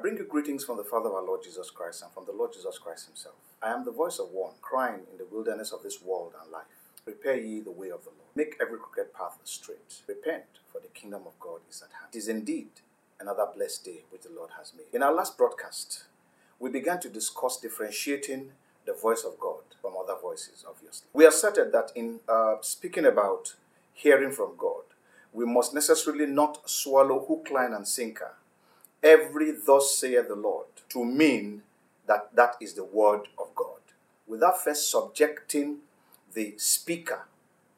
bring you greetings from the Father of our Lord Jesus Christ and from the Lord Jesus Christ Himself. I am the voice of one crying in the wilderness of this world and life. Prepare ye the way of the Lord. Make every crooked path straight. Repent, for the kingdom of God is at hand. It is indeed another blessed day which the Lord has made. In our last broadcast, we began to discuss differentiating the voice of God from other voices, obviously. We asserted that in uh, speaking about hearing from God, we must necessarily not swallow hook, line, and sinker every thus saith the Lord to mean that that is the word of God without first subjecting the speaker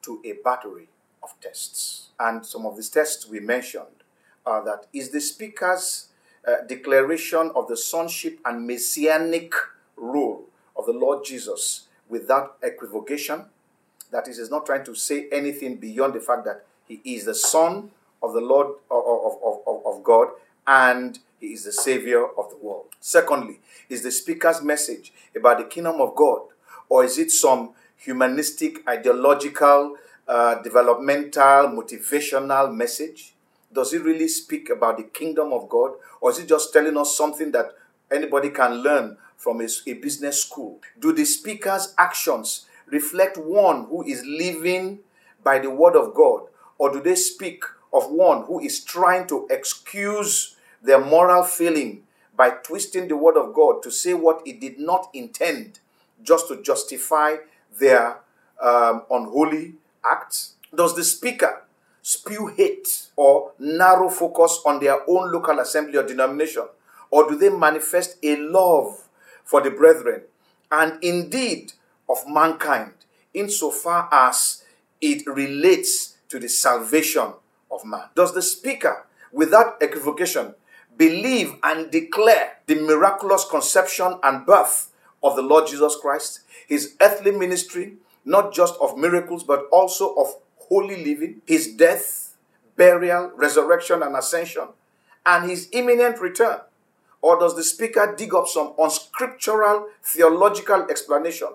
to a battery of tests. And some of these tests we mentioned are that is the speaker's uh, declaration of the sonship and messianic rule of the Lord Jesus without equivocation. That is, he's not trying to say anything beyond the fact that he is the Son of the Lord of, of, of, of God and he is the Savior of the world. Secondly, is the speaker's message about the kingdom of God, or is it some humanistic, ideological, uh, developmental, motivational message? Does it really speak about the kingdom of God, or is it just telling us something that anybody can learn from a, a business school? Do the speaker's actions reflect one who is living by the word of God, or do they speak of one who is trying to excuse their moral failing by twisting the word of God to say what it did not intend just to justify their um, unholy acts? Does the speaker spew hate or narrow focus on their own local assembly or denomination? Or do they manifest a love for the brethren and indeed of mankind insofar as it relates to the salvation of man? Does the speaker, without equivocation, believe and declare the miraculous conception and birth of the Lord Jesus Christ, his earthly ministry, not just of miracles, but also of holy living, his death, burial, resurrection, and ascension, and his imminent return? Or does the speaker dig up some unscriptural theological explanation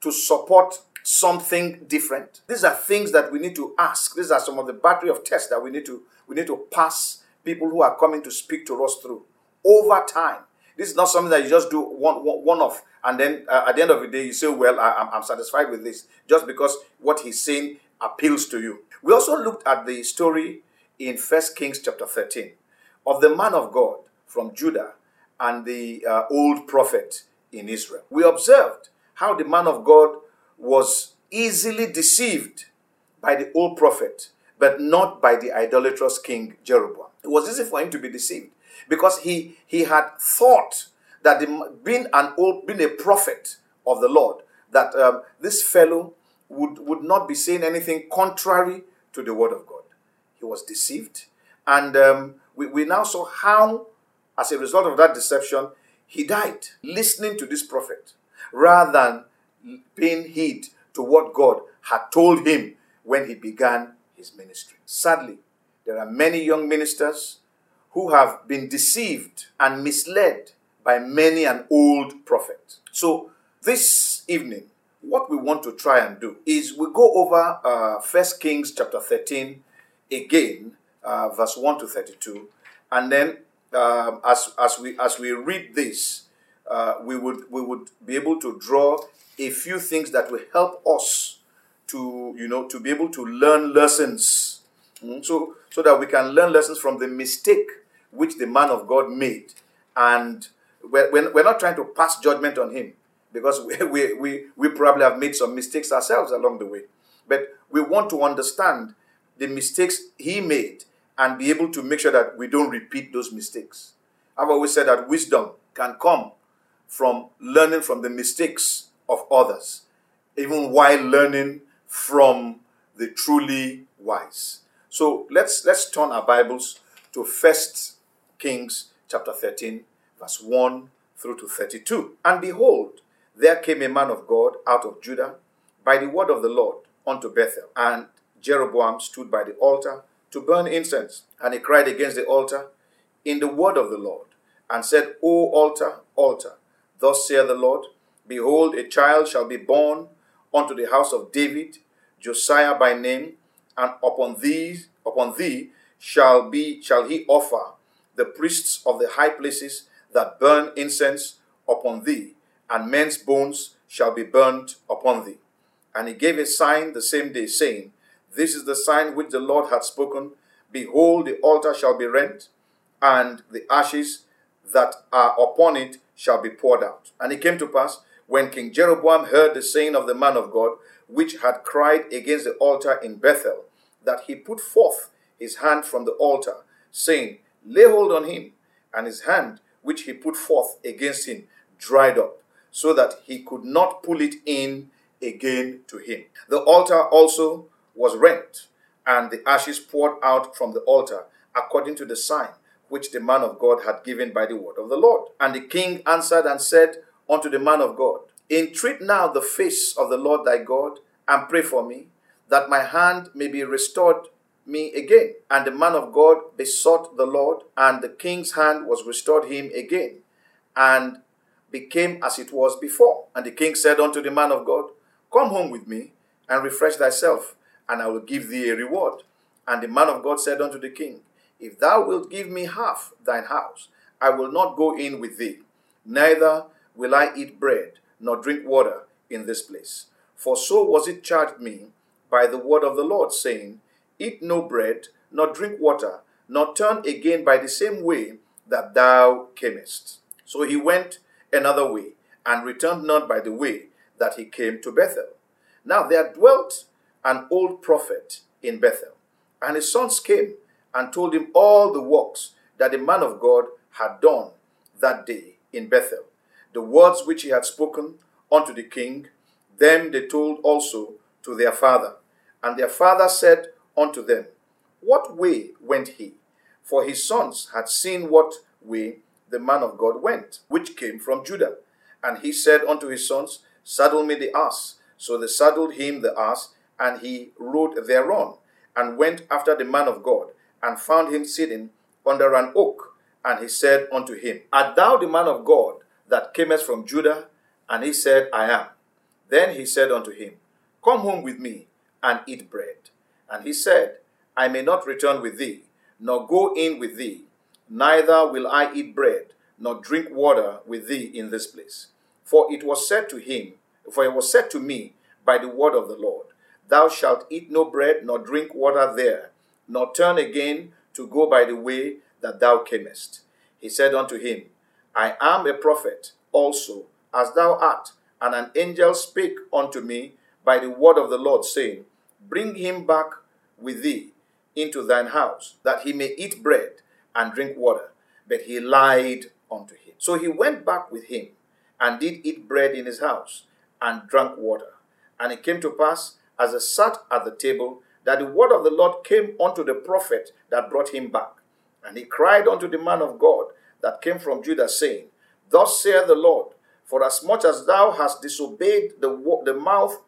to support something different? These are things that we need to ask. These are some of the battery of tests that we need to we need to pass people who are coming to speak to us through over time. This is not something that you just do one, one, one off and then uh, at the end of the day you say, Well, I, I'm satisfied with this just because what he's saying appeals to you. We also looked at the story in First Kings chapter 13 of the man of God from Judah and the uh, old prophet in Israel. We observed how the man of God was easily deceived by the old prophet, but not by the idolatrous king Jeroboam. It was easy for him to be deceived because he, he had thought that the, being an old, being a prophet of the Lord, that um, this fellow would, would not be saying anything contrary to the word of God. He was deceived. And um, we, we now saw how, as a result of that deception, he died listening to this prophet rather than paying heed to what God had told him when he began his ministry. Sadly, there are many young ministers who have been deceived and misled by many an old prophet. So, this evening, what we want to try and do is we go over uh, 1 Kings chapter 13 again, uh, verse 1 to 32, and then um, as, as, we, as we read this, uh, we, would, we would be able to draw a few things that will help us to, you know, to be able to learn lessons Mm, so, so that we can learn lessons from the mistake which the man of God made. And we're, we're not trying to pass judgment on him because we, we, we, we probably have made some mistakes ourselves along the way. But we want to understand the mistakes he made and be able to make sure that we don't repeat those mistakes. I've always said that wisdom can come from learning from the mistakes of others, even while learning from the truly wise. So let's let's turn our Bibles to First Kings chapter 13, verse 1 through to 32. And behold, there came a man of God out of Judah by the word of the Lord unto Bethel. And Jeroboam stood by the altar to burn incense. And he cried against the altar in the word of the Lord, and said, O altar, altar, thus saith the Lord, Behold, a child shall be born unto the house of David, Josiah by name, and upon thee, upon thee shall be shall he offer the priests of the high places that burn incense upon thee, and men's bones shall be burnt upon thee. And he gave a sign the same day, saying, This is the sign which the Lord hath spoken. Behold, the altar shall be rent, and the ashes that are upon it shall be poured out. And it came to pass, when King Jeroboam heard the saying of the man of God, which had cried against the altar in Bethel, that he put forth his hand from the altar, saying, Lay hold on him. And his hand, which he put forth against him, dried up, so that he could not pull it in again to him. The altar also was rent, and the ashes poured out from the altar, according to the sign which the man of God had given by the word of the Lord. And the king answered and said unto the man of God, Entreat now the face of the Lord thy God, and pray for me, that my hand may be restored me again. And the man of God besought the Lord, and the king's hand was restored him again, and became as it was before. And the king said unto the man of God, Come home with me, and refresh thyself, and I will give thee a reward. And the man of God said unto the king, If thou wilt give me half thine house, I will not go in with thee, neither will I eat bread nor drink water in this place. For so was it charged me by the word of the Lord, saying, Eat no bread, nor drink water, nor turn again by the same way that thou camest. So he went another way, and returned not by the way that he came to Bethel. Now there dwelt an old prophet in Bethel, and his sons came and told him all the works that the man of God had done that day in Bethel, the words which he had spoken unto the king, them they told also to their father. And their father said unto them, What way went he? For his sons had seen what way the man of God went, which came from Judah. And he said unto his sons, Saddle me the ass. So they saddled him the ass, and he rode thereon, and went after the man of God, and found him sitting under an oak. And he said unto him, Art thou the man of God that camest from Judah? And he said, I am. Then he said unto him, Come home with me and eat bread. And he said, I may not return with thee, nor go in with thee, neither will I eat bread, nor drink water with thee in this place. For it was said to him, for it was said to me by the word of the Lord, Thou shalt eat no bread, nor drink water there, nor turn again to go by the way that thou camest. He said unto him, I am a prophet also, as thou art. And an angel spake unto me by the word of the Lord, saying, Bring him back with thee into thine house, that he may eat bread and drink water. But he lied unto him. So he went back with him, and did eat bread in his house, and drank water. And it came to pass, as they sat at the table, that the word of the Lord came unto the prophet that brought him back. And he cried unto the man of God that came from Judah, saying, Thus saith the Lord, For as much as thou hast disobeyed the, the mouth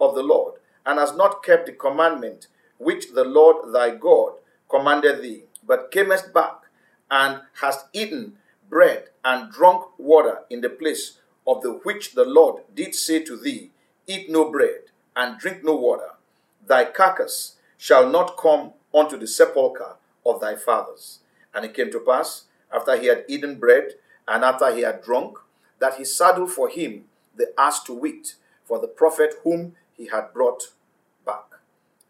of the Lord, and hast not kept the commandment which the Lord thy God commanded thee, but camest back and hast eaten bread and drunk water in the place of the which the Lord did say to thee, Eat no bread and drink no water, thy carcass shall not come unto the sepulchre of thy fathers. And it came to pass, after he had eaten bread and after he had drunk, that he saddled for him the ass to wit for the prophet whom he had brought back.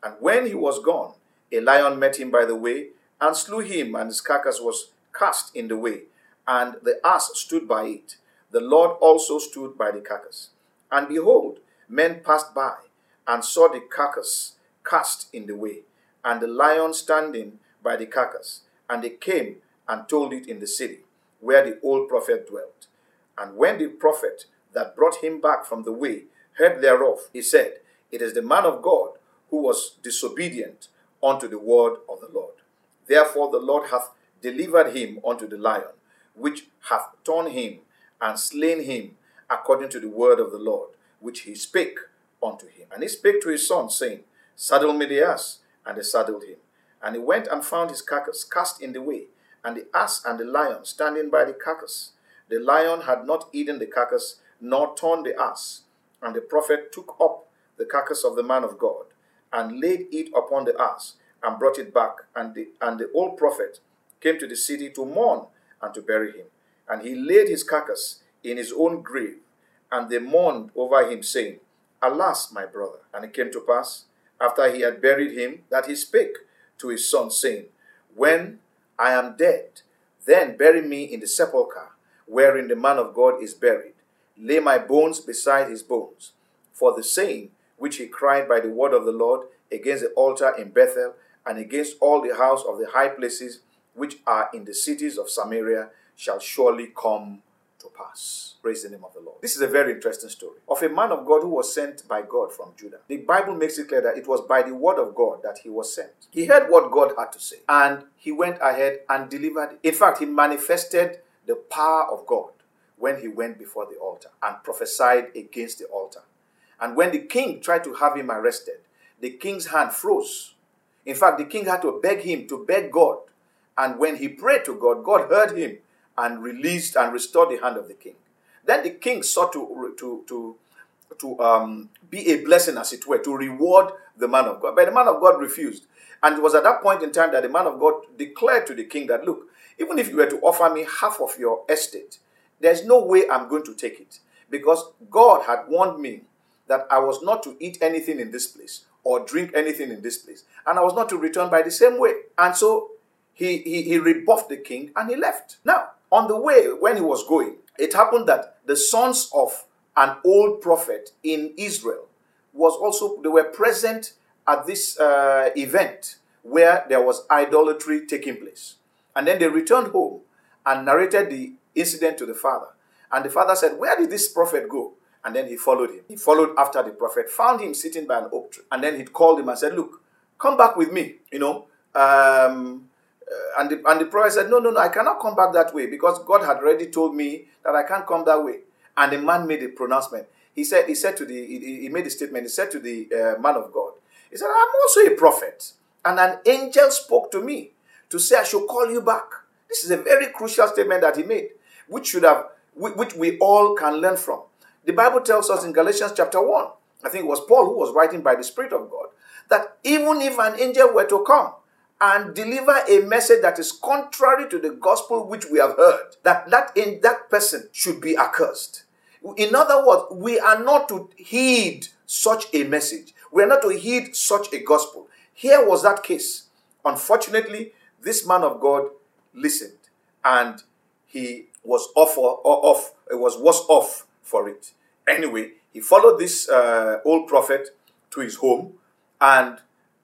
And when he was gone, a lion met him by the way and slew him, and his carcass was cast in the way, and the ass stood by it. The Lord also stood by the carcass. And behold, men passed by and saw the carcass cast in the way, and the lion standing by the carcass. And they came and told it in the city, where the old prophet dwelt. And when the prophet that brought him back from the way heard thereof, he said, It is the man of God who was disobedient unto the word of the Lord. Therefore the Lord hath delivered him unto the lion, which hath torn him and slain him according to the word of the Lord, which he spake unto him. And he spake to his son, saying, Saddle me the ass. And they saddled him. And he went and found his carcass cast in the way, and the ass and the lion standing by the carcass. The lion had not eaten the carcass, nor torn the ass. And the prophet took up the carcass of the man of God, and laid it upon the ass, and brought it back. And the, and the old prophet came to the city to mourn and to bury him. And he laid his carcass in his own grave, and they mourned over him, saying, Alas, my brother. And it came to pass, after he had buried him, that he spake to his son, saying, When I am dead, then bury me in the sepulchre wherein the man of God is buried. Lay my bones beside his bones. For the saying which he cried by the word of the Lord against the altar in Bethel and against all the house of the high places which are in the cities of Samaria shall surely come to pass. Praise the name of the Lord. This is a very interesting story of a man of God who was sent by God from Judah. The Bible makes it clear that it was by the word of God that he was sent. He heard what God had to say and he went ahead and delivered it. In fact, he manifested the power of God when he went before the altar and prophesied against the altar. And when the king tried to have him arrested, the king's hand froze. In fact, the king had to beg him to beg God. And when he prayed to God, God heard him and released and restored the hand of the king. Then the king sought to, to, to, to um, be a blessing, as it were, to reward the man of God. But the man of God refused. And it was at that point in time that the man of God declared to the king that, look, even if you were to offer me half of your estate, there's no way I'm going to take it. Because God had warned me that I was not to eat anything in this place or drink anything in this place. And I was not to return by the same way. And so he, he, he rebuffed the king and he left. Now, on the way, when he was going, it happened that the sons of an old prophet in Israel was also, they were present at this uh, event where there was idolatry taking place. And then they returned home and narrated the incident to the father. And the father said, Where did this prophet go? And then he followed him. He followed after the prophet, found him sitting by an oak tree. And then he called him and said, Look, come back with me. You know, um, uh, and, the, and the prophet said, No, no, no, I cannot come back that way because God had already told me that I can't come that way. And the man made a pronouncement. He said, he said to the, he, he made a statement. He said to the uh, man of God, He said, I'm also a prophet. And an angel spoke to me to say I should call you back. This is a very crucial statement that he made, which should have, which we all can learn from. The Bible tells us in Galatians chapter 1, I think it was Paul who was writing by the Spirit of God, that even if an angel were to come and deliver a message that is contrary to the gospel which we have heard, that that in that person should be accursed. In other words, we are not to heed such a message. We are not to heed such a gospel. Here was that case. Unfortunately, this man of God listened and he was off or, off, it was worse off for it. Anyway, he followed this uh, old prophet to his home, and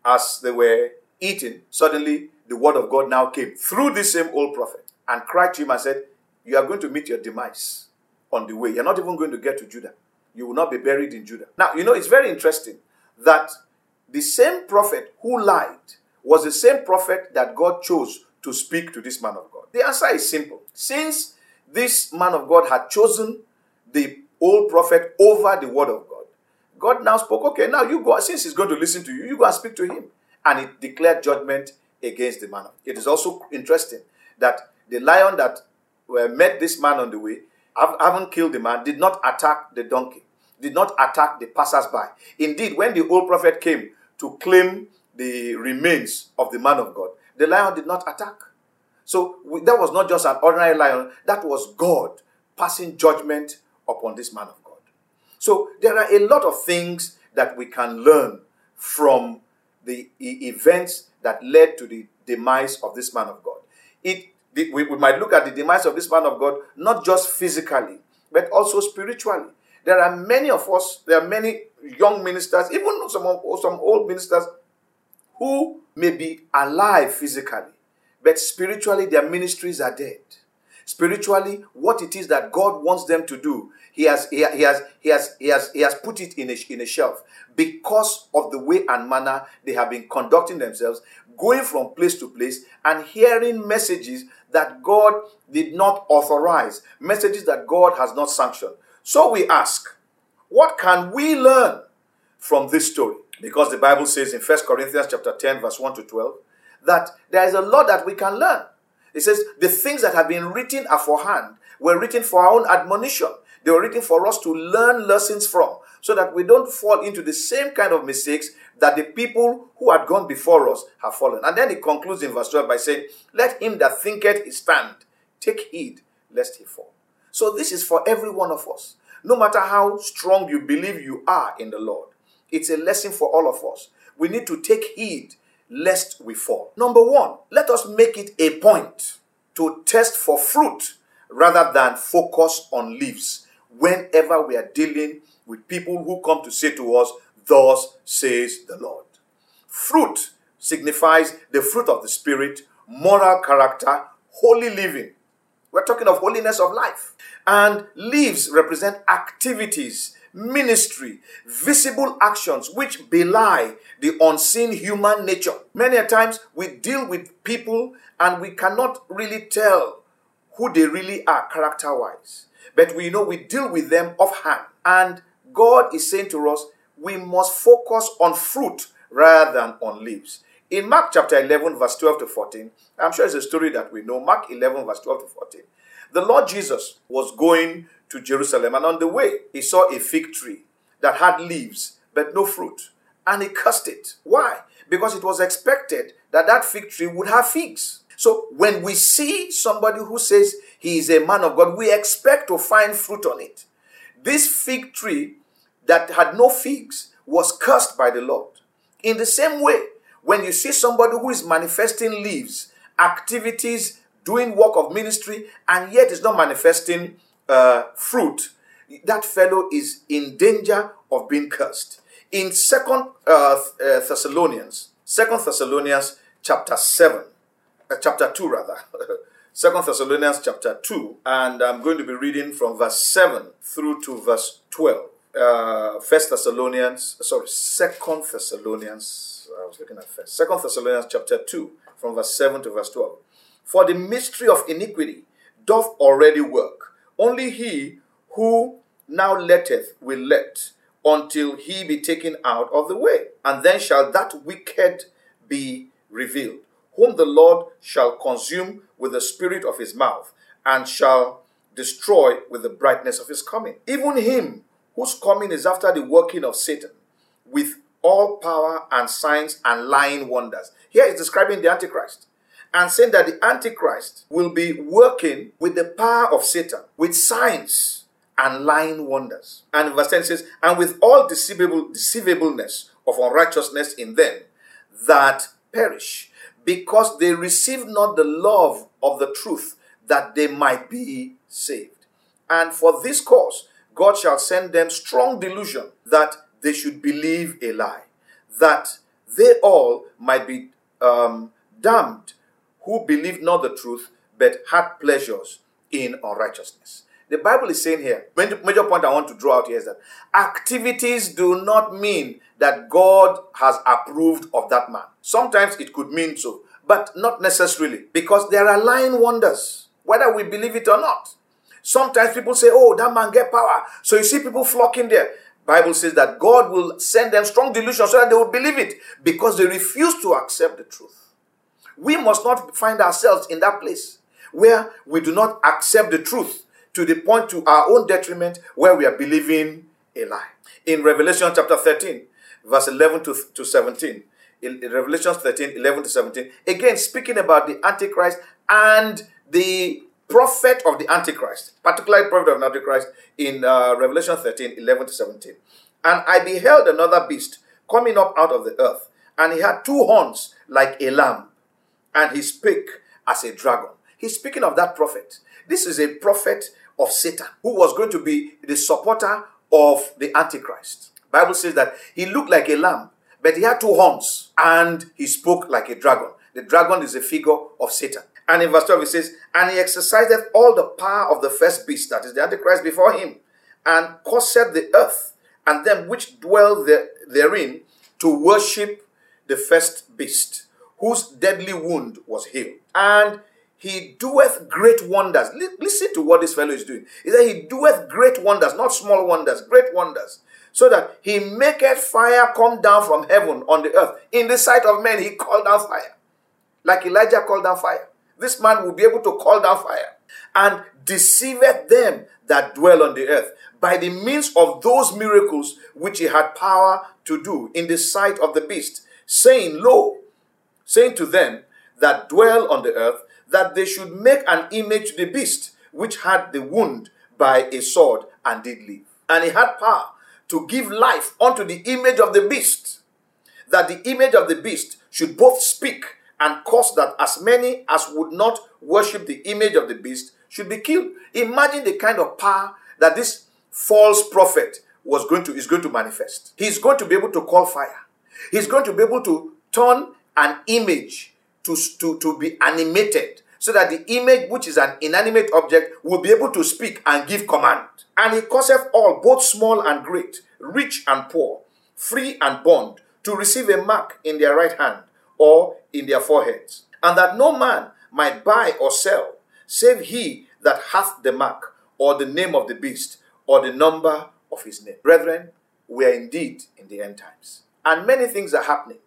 as they were eating, suddenly the word of God now came through this same old prophet and cried to him and said, You are going to meet your demise on the way. You're not even going to get to Judah. You will not be buried in Judah. Now, you know, it's very interesting that the same prophet who lied was the same prophet that God chose to speak to this man of God. The answer is simple. Since this man of God had chosen the old prophet over the word of God, God now spoke, okay, now you go, since he's going to listen to you, you go and speak to him. And he declared judgment against the man. It is also interesting that the lion that uh, met this man on the way, having killed the man, did not attack the donkey, did not attack the passers-by. Indeed, when the old prophet came to claim the remains of the man of God, the lion did not attack. So that was not just an ordinary lion, that was God passing judgment upon this man of God. So there are a lot of things that we can learn from the events that led to the demise of this man of God. It, we, we might look at the demise of this man of God not just physically, but also spiritually. There are many of us, there are many young ministers, even some, some old ministers who may be alive physically, but spiritually their ministries are dead. Spiritually, what it is that God wants them to do, He has He, has He has He has He has put it in a, in a shelf because of the way and manner they have been conducting themselves, going from place to place and hearing messages that God did not authorize, messages that God has not sanctioned. So we ask, what can we learn from this story? Because the Bible says in 1 Corinthians chapter 10, verse 1 to 12, that there is a lot that we can learn. It says, the things that have been written aforehand were written for our own admonition. They were written for us to learn lessons from, so that we don't fall into the same kind of mistakes that the people who had gone before us have fallen. And then he concludes in verse 12 by saying, Let him that thinketh he stand take heed lest he fall. So this is for every one of us. No matter how strong you believe you are in the Lord, it's a lesson for all of us. We need to take heed lest we fall. Number one, let us make it a point to test for fruit rather than focus on leaves whenever we are dealing with people who come to say to us, Thus says the Lord. Fruit signifies the fruit of the Spirit, moral character, holy living. We're talking of holiness of life. And leaves represent activities, ministry, visible actions which belie the unseen human nature. Many a times we deal with people and we cannot really tell who they really are character wise. But we know we deal with them offhand. And God is saying to us, we must focus on fruit rather than on leaves. In Mark chapter 11, verse 12 to 14, I'm sure it's a story that we know. Mark 11, verse 12 to 14. The Lord Jesus was going to Jerusalem, and on the way, he saw a fig tree that had leaves but no fruit, and he cursed it. Why? Because it was expected that that fig tree would have figs. So when we see somebody who says he is a man of God, we expect to find fruit on it. This fig tree that had no figs was cursed by the Lord. In the same way, when you see somebody who is manifesting leaves, activities, doing work of ministry, and yet is not manifesting uh, fruit, that fellow is in danger of being cursed. In Second uh, uh, Thessalonians, Second Thessalonians chapter seven, uh, chapter two rather. Second Thessalonians chapter 2, and I'm going to be reading from verse 7 through to verse 12 uh, First Thessalonians, sorry, Second Thessalonians. I was looking at First. Second Thessalonians chapter two, from verse seven to verse twelve. For the mystery of iniquity doth already work. Only he who now letteth will let until he be taken out of the way, and then shall that wicked be revealed, whom the Lord shall consume with the spirit of his mouth, and shall destroy with the brightness of his coming. Even him whose coming is after the working of Satan with all power and signs and lying wonders. Here he's describing the Antichrist and saying that the Antichrist will be working with the power of Satan, with signs and lying wonders. And verse 10 says, and with all deceivable, deceivableness of unrighteousness in them that perish, because they receive not the love of the truth that they might be saved. And for this cause, God shall send them strong delusion that they should believe a lie, that they all might be um, damned who believed not the truth but had pleasures in unrighteousness. The Bible is saying here, major point I want to draw out here is that activities do not mean that God has approved of that man. Sometimes it could mean so, but not necessarily, because there are lying wonders, whether we believe it or not. Sometimes people say, oh, that man get power. So you see people flocking there. Bible says that God will send them strong delusion so that they will believe it because they refuse to accept the truth. We must not find ourselves in that place where we do not accept the truth to the point to our own detriment where we are believing a lie. In Revelation chapter 13, verse 11 to, to 17, in, in Revelation 13, 11 to 17, again speaking about the Antichrist and the prophet of the Antichrist, particularly prophet of the Antichrist in uh, Revelation 13 11 to 17. And I beheld another beast coming up out of the earth, and he had two horns like a lamb, and he spake as a dragon. He's speaking of that prophet. This is a prophet of Satan who was going to be the supporter of the Antichrist. Bible says that he looked like a lamb, but he had two horns and he spoke like a dragon. The dragon is a figure of Satan. And in verse 12 it says, And he exercised all the power of the first beast, that is the Antichrist, before him, and caused the earth and them which dwell there, therein to worship the first beast, whose deadly wound was healed. And he doeth great wonders. Listen to what this fellow is doing. He said, He doeth great wonders, not small wonders, great wonders. So that he maketh fire come down from heaven on the earth. In the sight of men, he called down fire. Like Elijah called down fire this man will be able to call down fire and deceiveth them that dwell on the earth by the means of those miracles which he had power to do in the sight of the beast, saying, Lo, saying to them that dwell on the earth, that they should make an image to the beast, which had the wound by a sword and did live. And he had power to give life unto the image of the beast, that the image of the beast should both speak and cause that as many as would not worship the image of the beast should be killed. Imagine the kind of power that this false prophet was going to is going to manifest. He's going to be able to call fire. He's going to be able to turn an image to, to, to be animated so that the image, which is an inanimate object, will be able to speak and give command. And he causeth all, both small and great, rich and poor, free and bond, to receive a mark in their right hand or in their foreheads, and that no man might buy or sell, save he that hath the mark, or the name of the beast, or the number of his name. Brethren, we are indeed in the end times. And many things are happening.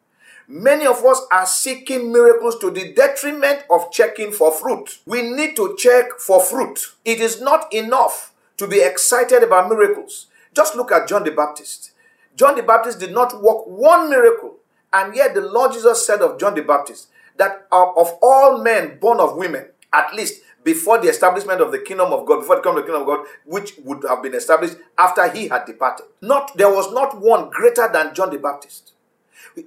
Many of us are seeking miracles to the detriment of checking for fruit. We need to check for fruit. It is not enough to be excited about miracles. Just look at John the Baptist. John the Baptist did not work one miracle, and yet the Lord Jesus said of John the Baptist that of all men born of women, at least before the establishment of the kingdom of God, before the kingdom of the kingdom of God, which would have been established after he had departed. Not there was not one greater than John the Baptist.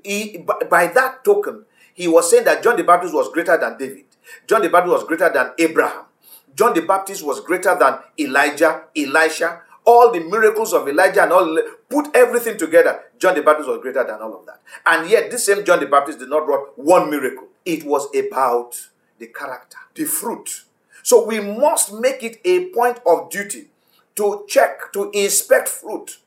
He, by that token, he was saying that John the Baptist was greater than David. John the Baptist was greater than Abraham. John the Baptist was greater than Elijah, Elisha, all the miracles of Elijah and all put everything together. John the Baptist was greater than all of that. And yet, this same John the Baptist did not write one miracle. It was about the character, the fruit. So we must make it a point of duty to check, to inspect fruit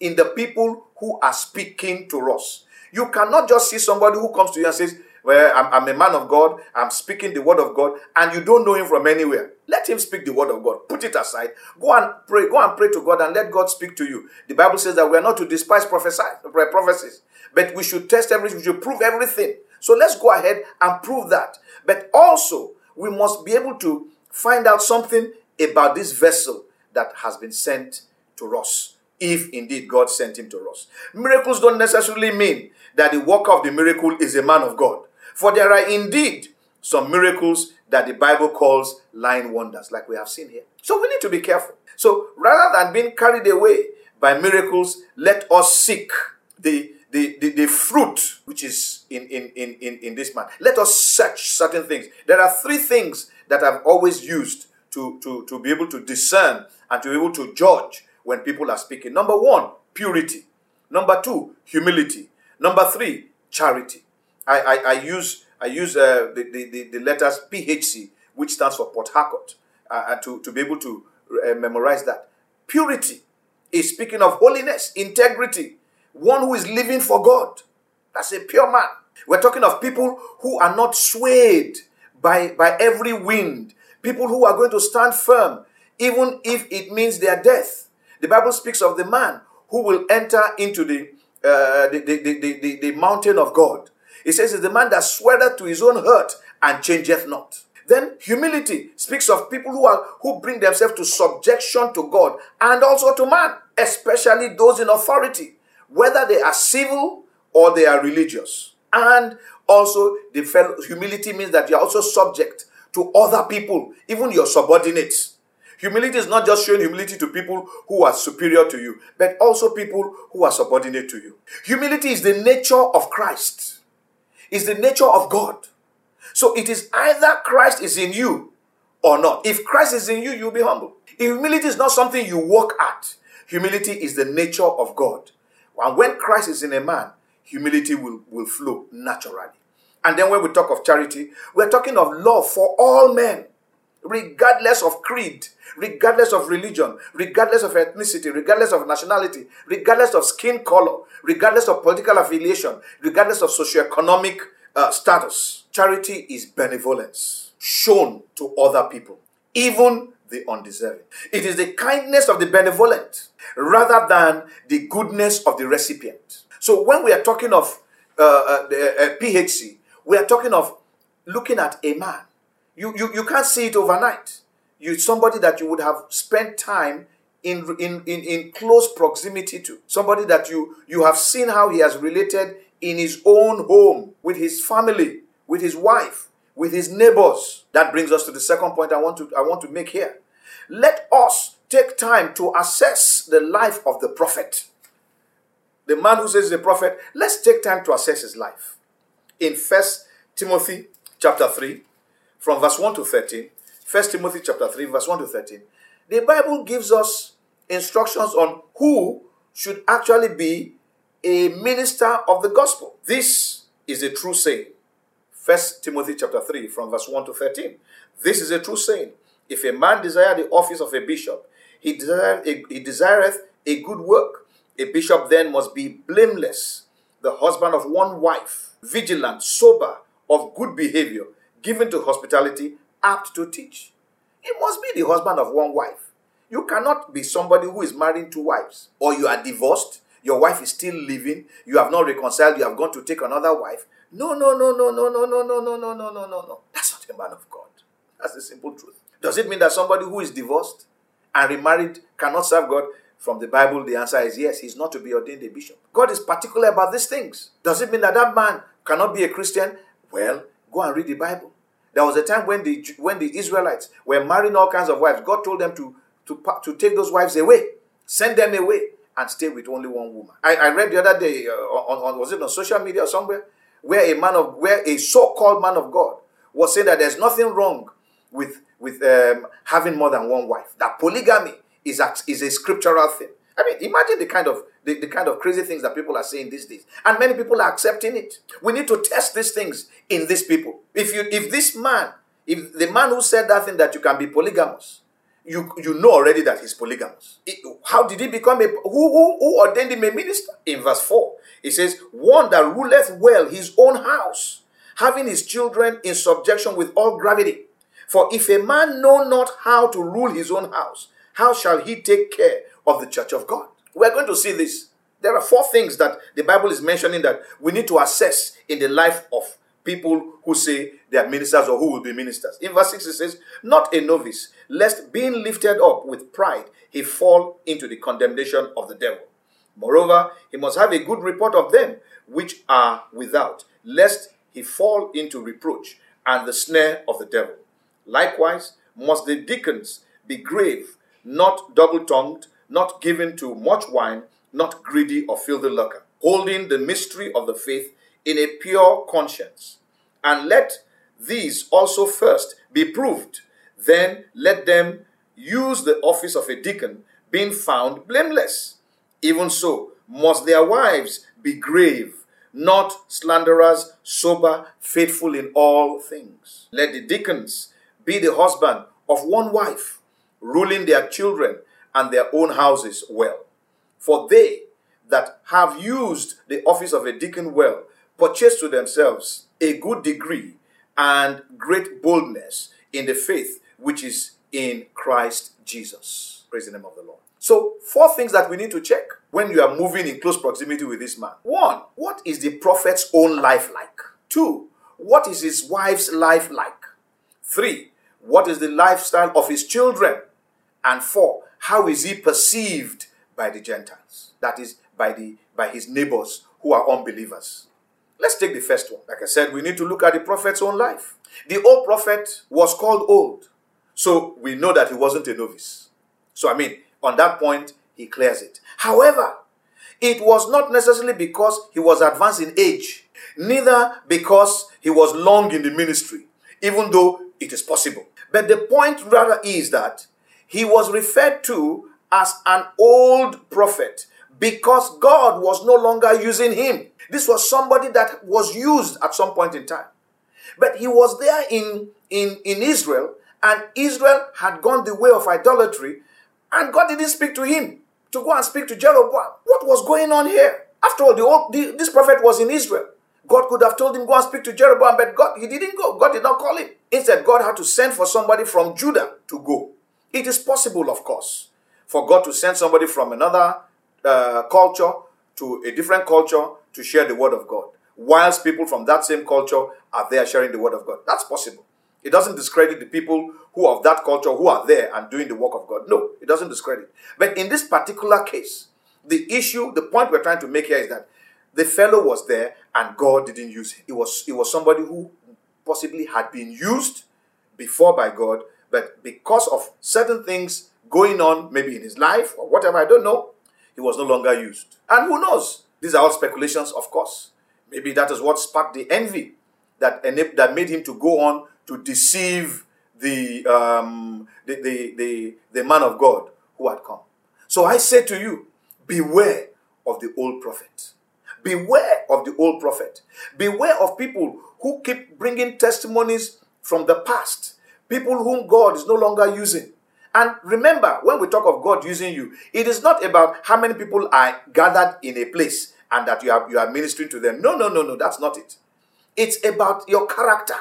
in the people who are speaking to us. You cannot just see somebody who comes to you and says, Well, I'm, I'm, a man of God, I'm speaking the word of God, and you don't know him from anywhere. Let him speak the word of God. Put it aside. Go and pray. Go and pray to God and let God speak to you. The Bible says that we are not to despise prophecies, but we should test everything, we should prove everything. So let's go ahead and prove that. But also, we must be able to find out something about this vessel that has been sent to us if indeed God sent him to us. Miracles don't necessarily mean that the worker of the miracle is a man of God. For there are indeed some miracles that the Bible calls lying wonders, like we have seen here. So we need to be careful. So rather than being carried away by miracles, let us seek the the, the, the fruit which is in, in, in, in, in this man. Let us search certain things. There are three things that I've always used to, to, to be able to discern and to be able to judge when people are speaking. Number one, purity. Number two, humility. Number three, charity. I, I, I use I use uh, the, the, the, letters PHC, which stands for Port Harcourt, uh, to, to be able to uh, memorize that. Purity is speaking of holiness, integrity, one who is living for God. That's a pure man. We're talking of people who are not swayed by, by every wind, people who are going to stand firm, even if it means their death. The Bible speaks of the man who will enter into the, uh, the, the, the, the, mountain of God. It says, it's the man that sweareth to his own hurt and changeth not. Then humility speaks of people who are who bring themselves to subjection to God and also to man, especially those in authority, whether they are civil or they are religious. And also the fellow, humility means that you are also subject to other people, even your subordinates. Humility is not just showing humility to people who are superior to you, but also people who are subordinate to you. Humility is the nature of Christ, is the nature of God. So it is either Christ is in you or not. If Christ is in you, you'll be humble. Humility is not something you work at. Humility is the nature of God. And when Christ is in a man, humility will, will flow naturally. And then when we talk of charity, we're talking of love for all men regardless of creed, regardless of religion, regardless of ethnicity, regardless of nationality, regardless of skin color, regardless of political affiliation, regardless of socioeconomic uh, status. Charity is benevolence shown to other people, even the undeserving. It is the kindness of the benevolent rather than the goodness of the recipient. So when we are talking of uh, uh, the uh, PHC, we are talking of looking at a man you, you, you can't see it overnight. You somebody that you would have spent time in, in, in, in close proximity to. Somebody that you, you have seen how he has related in his own home, with his family, with his wife, with his neighbors. That brings us to the second point I want to, I want to make here. let us take time to assess the life of the prophet. The man who says a prophet, let's take time to assess his life. In First Timothy chapter 3, from verse 1 to 13, 1 Timothy chapter 3, verse 1 to 13, the Bible gives us instructions on who should actually be a minister of the gospel. This is a true saying. 1 Timothy chapter 3 from verse 1 to 13. This is a true saying. If a man desire the office of a bishop, he desireth a, he desireth a good work. A bishop then must be blameless, the husband of one wife, vigilant, sober, of good behavior, given to hospitality, apt to teach. He must be the husband of one wife. You cannot be somebody who is marrying two wives, or you are divorced, your wife is still living, you have not reconciled, you have gone to take another wife. No, no, no, no, no, no, no, no, no, no, no, no, no, no. That's not a man of God. That's the simple truth. Does it mean that somebody who is divorced and remarried cannot serve God? From the Bible, the answer is yes, he's not to be ordained a bishop. God is particular about these things. Does it mean that that man cannot be a Christian? Well, go and read the Bible. There was a time when the when the Israelites were marrying all kinds of wives. God told them to to, to take those wives away, send them away, and stay with only one woman. I, I read the other day uh, on, on was it on social media or somewhere where a man of where a so-called man of God was saying that there's nothing wrong with with um, having more than one wife. That polygamy is a, is a scriptural thing. I mean, imagine the kind of the, the kind of crazy things that people are saying these days, and many people are accepting it. We need to test these things in these people. If you if this man, if the man who said that thing that you can be polygamous, you you know already that he's polygamous. It, how did he become a who, who who ordained him a minister? In verse four, it says, "One that ruleth well his own house, having his children in subjection with all gravity." For if a man know not how to rule his own house, how shall he take care of the church of God? We're going to see this. There are four things that the Bible is mentioning that we need to assess in the life of people who say they are ministers or who will be ministers. In verse 6 it says, Not a novice, lest being lifted up with pride, he fall into the condemnation of the devil. Moreover, he must have a good report of them which are without, lest he fall into reproach and the snare of the devil. Likewise, must the deacons be grave, not double tongued, not given to much wine, not greedy of filthy lucre, holding the mystery of the faith in a pure conscience. And let these also first be proved, then let them use the office of a deacon, being found blameless. Even so, must their wives be grave, not slanderers, sober, faithful in all things. Let the deacons be the husband of one wife, ruling their children and their own houses well. For they that have used the office of a deacon well purchase to themselves a good degree and great boldness in the faith which is in Christ Jesus. Praise the name of the Lord. So, four things that we need to check when you are moving in close proximity with this man. One, what is the prophet's own life like? Two, what is his wife's life like? Three, what is the lifestyle of his children? And four, how is he perceived by the Gentiles? That is, by, the, by his neighbors who are unbelievers. Let's take the first one. Like I said, we need to look at the prophet's own life. The old prophet was called old. So we know that he wasn't a novice. So, I mean, on that point, he clears it. However, it was not necessarily because he was advanced in age, neither because he was long in the ministry, even though it is possible. But the point rather is that he was referred to as an old prophet because God was no longer using him. This was somebody that was used at some point in time. But he was there in, in, in Israel, and Israel had gone the way of idolatry, and God didn't speak to him to go and speak to Jeroboam. What was going on here? After all, the old, the, this prophet was in Israel. God could have told him, go and speak to Jeroboam, but God, he didn't go. God did not call him. Instead, God had to send for somebody from Judah to go. It is possible, of course, for God to send somebody from another uh, culture to a different culture to share the word of God, whilst people from that same culture are there sharing the word of God. That's possible. It doesn't discredit the people who are of that culture who are there and doing the work of God. No, it doesn't discredit. But in this particular case, the issue, the point we're trying to make here is that the fellow was there and God didn't use him. It was, it was somebody who possibly had been used before by God, But because of certain things going on, maybe in his life or whatever, I don't know, he was no longer used. And who knows? These are all speculations, of course. Maybe that is what sparked the envy that, that made him to go on to deceive the, um, the, the, the, the man of God who had come. So I say to you, beware of the old prophet. Beware of the old prophet. Beware of people who keep bringing testimonies from the past, people whom God is no longer using. And remember, when we talk of God using you, it is not about how many people are gathered in a place and that you are, you are ministering to them. No, no, no, no, that's not it. It's about your character.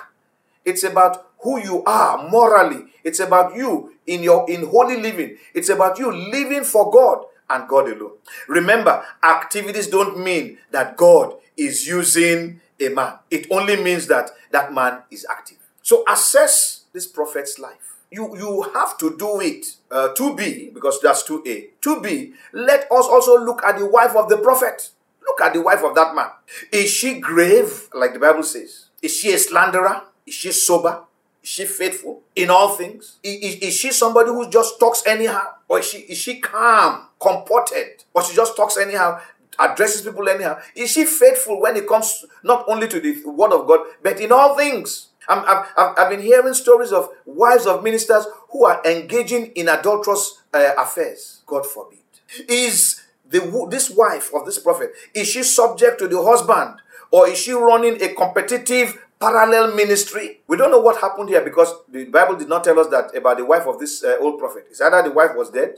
It's about who you are morally. It's about you in your in holy living. It's about you living for God and God alone. Remember, activities don't mean that God is using a man. It only means that that man is active. So assess this prophet's life. You, you have to do it. Uh, 2b, because that's 2a. 2b, let us also look at the wife of the prophet. Look at the wife of that man. Is she grave, like the Bible says? Is she a slanderer? Is she sober? Is she faithful in all things? Is, is, she somebody who just talks anyhow? Or is she, is she calm, comported? Or she just talks anyhow, addresses people anyhow? Is she faithful when it comes not only to the word of God, but in all things? I have I've been hearing stories of wives of ministers who are engaging in adulterous uh, affairs. God forbid. Is the, this wife of this prophet, is she subject to the husband? Or is she running a competitive parallel ministry. We don't know what happened here because the Bible did not tell us that about the wife of this uh, old prophet. It's either the wife was dead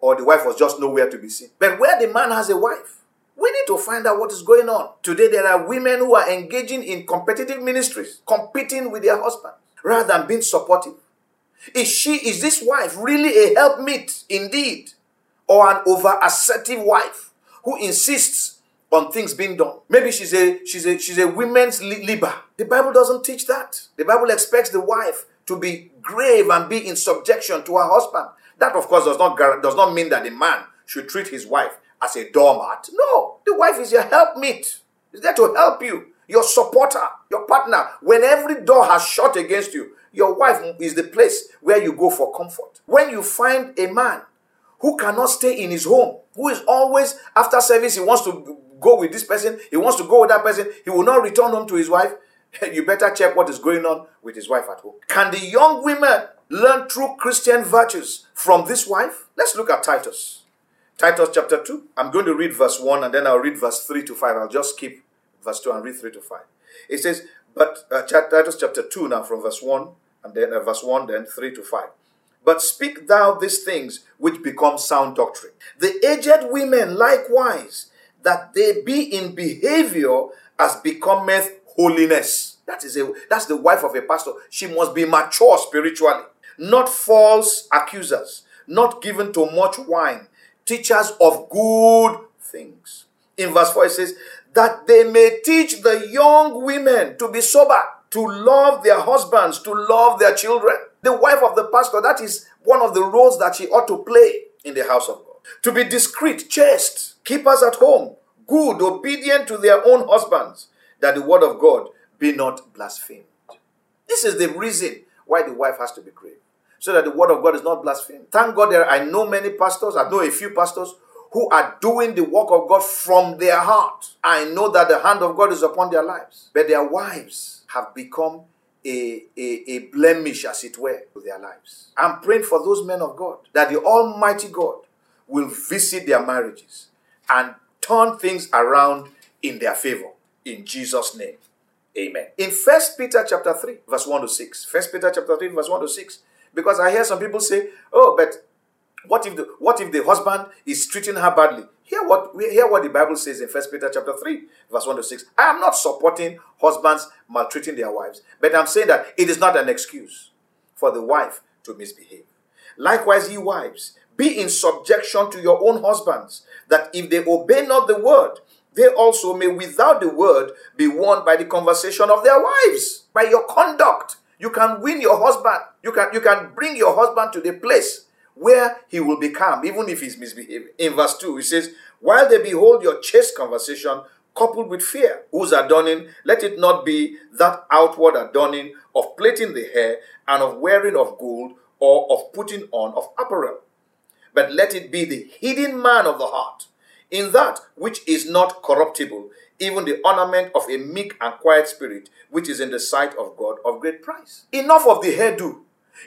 or the wife was just nowhere to be seen. But where the man has a wife, we need to find out what is going on. Today, there are women who are engaging in competitive ministries, competing with their husband rather than being supportive. Is she, is this wife really a helpmeet indeed, or an over assertive wife who insists on things being done. Maybe she's a she's a she's a women's libber. The Bible doesn't teach that. The Bible expects the wife to be grave and be in subjection to her husband. That of course does not does not mean that the man should treat his wife as a doormat. No, the wife is your helpmeet. Is there to help you, your supporter, your partner. When every door has shut against you, your wife is the place where you go for comfort. When you find a man who cannot stay in his home, who is always after service, he wants to go with this person, he wants to go with that person, he will not return home to his wife. you better check what is going on with his wife at home. Can the young women learn true Christian virtues from this wife? Let's look at Titus. Titus chapter 2. I'm going to read verse 1 and then I'll read verse 3 to 5. I'll just skip verse 2 and read 3 to 5. It says, but uh, Titus chapter 2 now from verse 1 and then uh, verse 1, then 3 to 5. But speak thou these things which become sound doctrine. The aged women likewise that they be in behavior as becometh holiness. That is a that's the wife of a pastor. She must be mature spiritually, not false accusers, not given to much wine, teachers of good things. In verse 4 it says, that they may teach the young women to be sober, to love their husbands, to love their children. The wife of the pastor, that is one of the roles that she ought to play in the house of God. To be discreet, chaste, keepers at home, good, obedient to their own husbands, that the word of God be not blasphemed. This is the reason why the wife has to be grave, so that the word of God is not blasphemed. Thank God there I know many pastors, I know a few pastors who are doing the work of God from their heart. I know that the hand of God is upon their lives, but their wives have become a, a, a blemish, as it were, to their lives. I'm praying for those men of God that the Almighty God will visit their marriages and turn things around in their favor. In Jesus' name. Amen. In First Peter chapter 3, verse 1 to 6. First Peter chapter 3, verse 1 to 6. Because I hear some people say, oh, but what if the what if the husband is treating her badly? Hear what hear what the Bible says in First Peter chapter 3, verse 1 to 6. I am not supporting husbands maltreating their wives, but I'm saying that it is not an excuse for the wife to misbehave. Likewise, ye wives, be in subjection to your own husbands, that if they obey not the word, they also may without the word be won by the conversation of their wives, by your conduct. You can win your husband. You can, you can bring your husband to the place where he will be calm, even if he's misbehaving. In verse 2, it says, While they behold your chaste conversation coupled with fear, whose adorning, let it not be that outward adorning of plaiting the hair and of wearing of gold or of putting on of apparel, but let it be the hidden man of the heart, in that which is not corruptible, even the ornament of a meek and quiet spirit, which is in the sight of God of great price. Enough of the hairdo,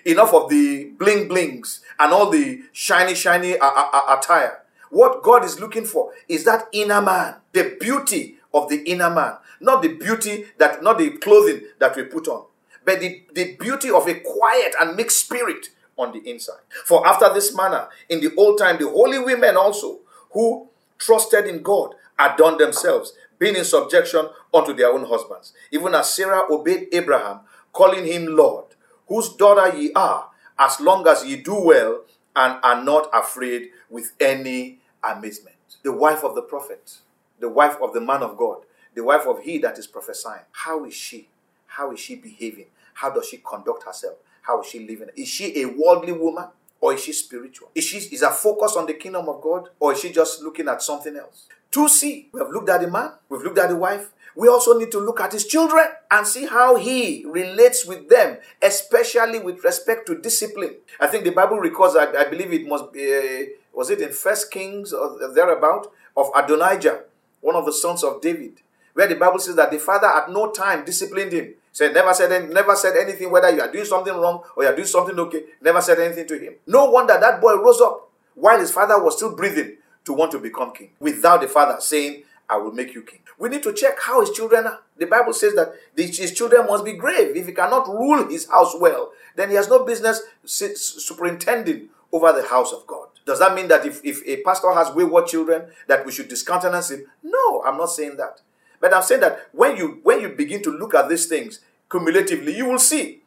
enough of the bling blings and all the shiny, shiny uh, uh, uh, attire. What God is looking for is that inner man, the beauty of the inner man, not the beauty that, not the clothing that we put on, but the, the beauty of a quiet and meek spirit on the inside. For after this manner, in the old time, the holy women also who trusted in God adorned themselves, being in subjection unto their own husbands, even as Sarah obeyed Abraham, calling him Lord, whose daughter ye are, as long as ye do well and are not afraid with any amazement. The wife of the prophet, the wife of the man of God, the wife of he that is prophesying. How is she? How is she behaving? How does she conduct herself? How is she living? Is she a worldly woman? Or is she spiritual? Is she is her focus on the kingdom of God? Or is she just looking at something else? To see, we have looked at the man, we've looked at the wife, we also need to look at his children and see how he relates with them, especially with respect to discipline. I think the Bible records, I, I believe it must be, uh, was it in First Kings or thereabout, of Adonijah, one of the sons of David, where the Bible says that the father at no time disciplined him. Said never said never said anything whether you are doing something wrong or you are doing something okay. Never said anything to him. No wonder that boy rose up while his father was still breathing to want to become king without the father saying, I will make you king. We need to check how his children are. The Bible says that his children must be grave. If he cannot rule his house well, then he has no business superintending over the house of God. Does that mean that if, if a pastor has wayward children, that we should discountenance him? No, I'm not saying that. But I'm saying that when you when you begin to look at these things cumulatively, you will see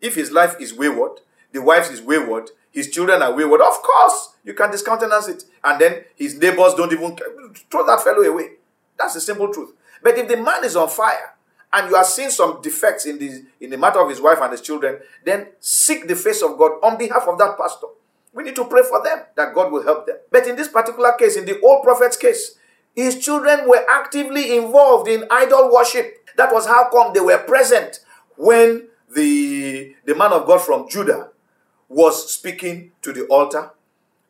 if his life is wayward, the wife is wayward, his children are wayward. Of course, you can discountenance it, and then his neighbors don't even throw that fellow away. That's the simple truth. But if the man is on fire and you are seeing some defects in the in the matter of his wife and his children, then seek the face of God on behalf of that pastor. We need to pray for them that God will help them. But in this particular case, in the old prophet's case, his children were actively involved in idol worship. That was how come they were present when the, the man of God from Judah was speaking to the altar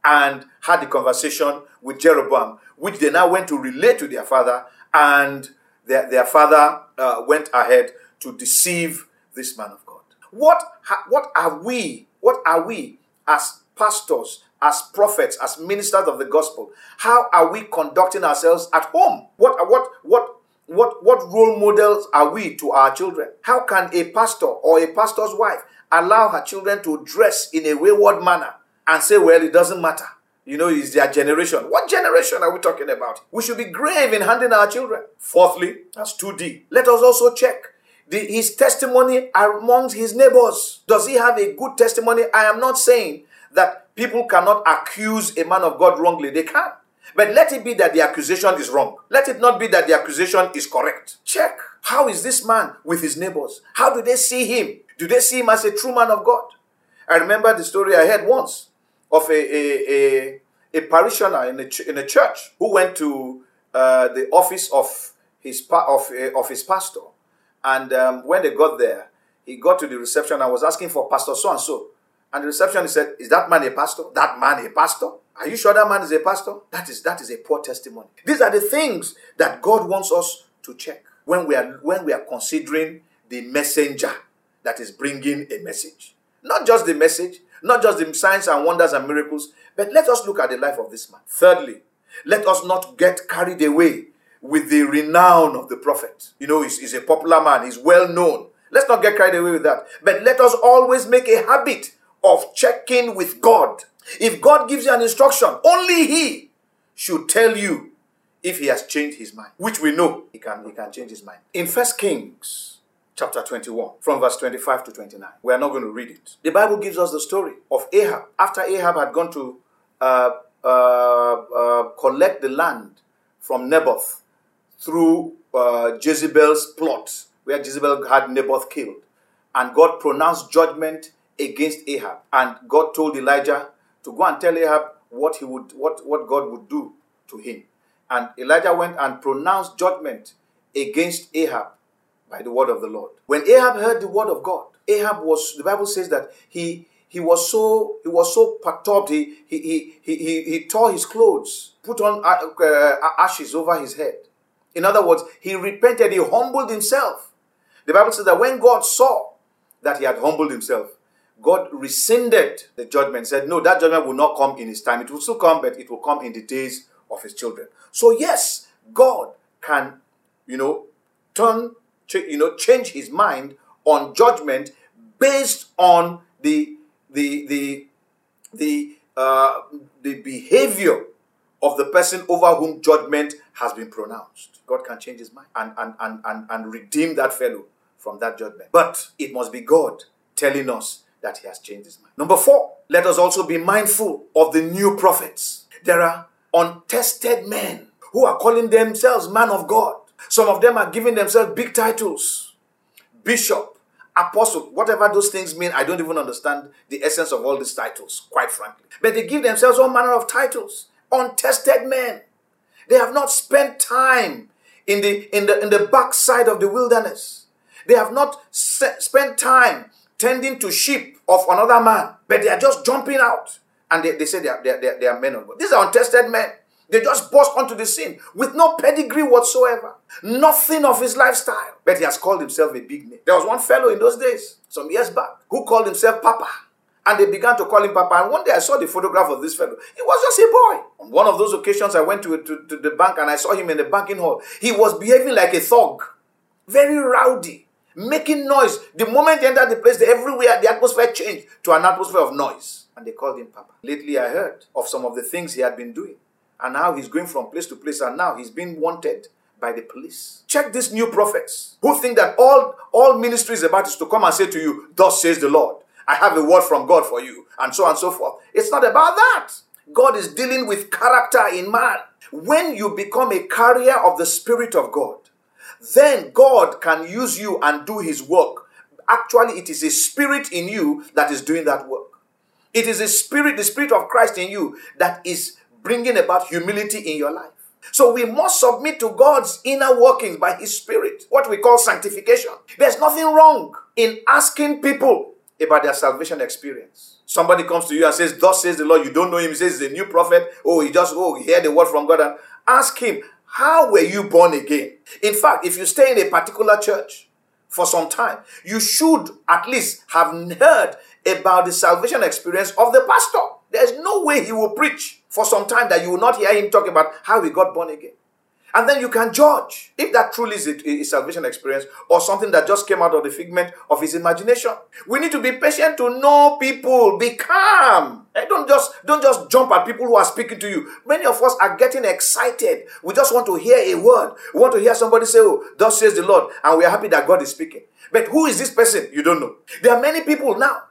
and had the conversation with Jeroboam, which they now went to relate to their father, and their, their father uh, went ahead to deceive this man of God. What, what are we? What are we as pastors, as prophets, as ministers of the gospel? How are we conducting ourselves at home? What, what, what, what, what role models are we to our children? How can a pastor or a pastor's wife allow her children to dress in a wayward manner and say, well, it doesn't matter? You know, it's their generation. What generation are we talking about? We should be grave in handling our children. Fourthly, that's 2D. Let us also check the, his testimony amongst his neighbors. Does he have a good testimony? I am not saying that people cannot accuse a man of God wrongly. They can. But let it be that the accusation is wrong. Let it not be that the accusation is correct. Check. How is this man with his neighbors? How do they see him? Do they see him as a true man of God? I remember the story I heard once of a, a, a, a parishioner in a, in a church who went to uh, the office of his, of, uh, of his pastor. And um, when they got there, he got to the reception and was asking for Pastor so and so. And the receptionist said, Is that man a pastor? That man a pastor? Are you sure that man is a pastor? That is that is a poor testimony. These are the things that God wants us to check when we are when we are considering the messenger that is bringing a message. Not just the message, not just the signs and wonders and miracles, but let us look at the life of this man. Thirdly, let us not get carried away with the renown of the prophet. You know, he's, he's a popular man, he's well known. Let's not get carried away with that. But let us always make a habit of checking with God. If God gives you an instruction, only He should tell you if He has changed His mind, which we know He can, he can change His mind. In First Kings chapter 21, from verse 25 to 29, we are not going to read it. The Bible gives us the story of Ahab. After Ahab had gone to uh, uh, uh, collect the land from Naboth through uh, Jezebel's plot, where Jezebel had Naboth killed, and God pronounced judgment against Ahab. And God told Elijah to go and tell Ahab what he would what, what God would do to him. And Elijah went and pronounced judgment against Ahab by the word of the Lord. When Ahab heard the word of God, Ahab was the Bible says that he he was so he was so perturbed. He he he he, he, he tore his clothes, put on uh, uh, ashes over his head. In other words, he repented. He humbled himself. The Bible says that when God saw that he had humbled himself, God rescinded the judgment. Said, "No, that judgment will not come in His time. It will still come, but it will come in the days of His children." So yes, God can, you know, turn, you know, change His mind on judgment based on the the the the uh, the behavior of the person over whom judgment has been pronounced. God can change his mind and, and, and, and, and redeem that fellow from that judgment. But it must be God telling us that he has changed his mind. Number four, let us also be mindful of the new prophets. There are untested men who are calling themselves man of God. Some of them are giving themselves big titles bishop, apostle, whatever those things mean, I don't even understand the essence of all these titles, quite frankly. But they give themselves all manner of titles. Untested men. They have not spent time in the in the in the backside of the wilderness. They have not se- spent time tending to sheep of another man, but they are just jumping out and they, they say they are, they, are, they are men of God. These are untested men. They just burst onto the scene with no pedigree whatsoever. Nothing of his lifestyle. But he has called himself a big name. There was one fellow in those days, some years back, who called himself Papa. And they began to call him Papa. And one day I saw the photograph of this fellow. He was just a boy. On one of those occasions, I went to, to, to the bank and I saw him in the banking hall. He was behaving like a thug, very rowdy, making noise. The moment he entered the place, everywhere the atmosphere changed to an atmosphere of noise. And they called him Papa. Lately, I heard of some of the things he had been doing and how he's going from place to place, and now he's being wanted by the police. Check these new prophets who think that all, all ministry is about is to come and say to you, Thus says the Lord, I have a word from God for you, and so on and so forth. It's not about that. God is dealing with character in man. When you become a carrier of the Spirit of God, then God can use you and do his work. Actually, it is a spirit in you that is doing that work. It is a spirit, the spirit of Christ in you that is bringing about humility in your life. So we must submit to God's inner workings by His Spirit, what we call sanctification. There's nothing wrong in asking people about their salvation experience. Somebody comes to you and says, Thus says the Lord, you don't know him. He says he's a new prophet. Oh, he just, oh, he heard the word from God. And ask him, How were you born again? In fact, if you stay in a particular church for some time, you should at least have heard about the salvation experience of the pastor. There's no way he will preach for some time that you will not hear him talk about how he got born again. And then you can judge if that truly is a, a, salvation experience or something that just came out of the figment of his imagination. We need to be patient to know people. Be calm. And don't just don't just jump at people who are speaking to you. Many of us are getting excited. We just want to hear a word. We want to hear somebody say, "Oh, thus says the Lord," and we are happy that God is speaking. But who is this person? You don't know. There are many people now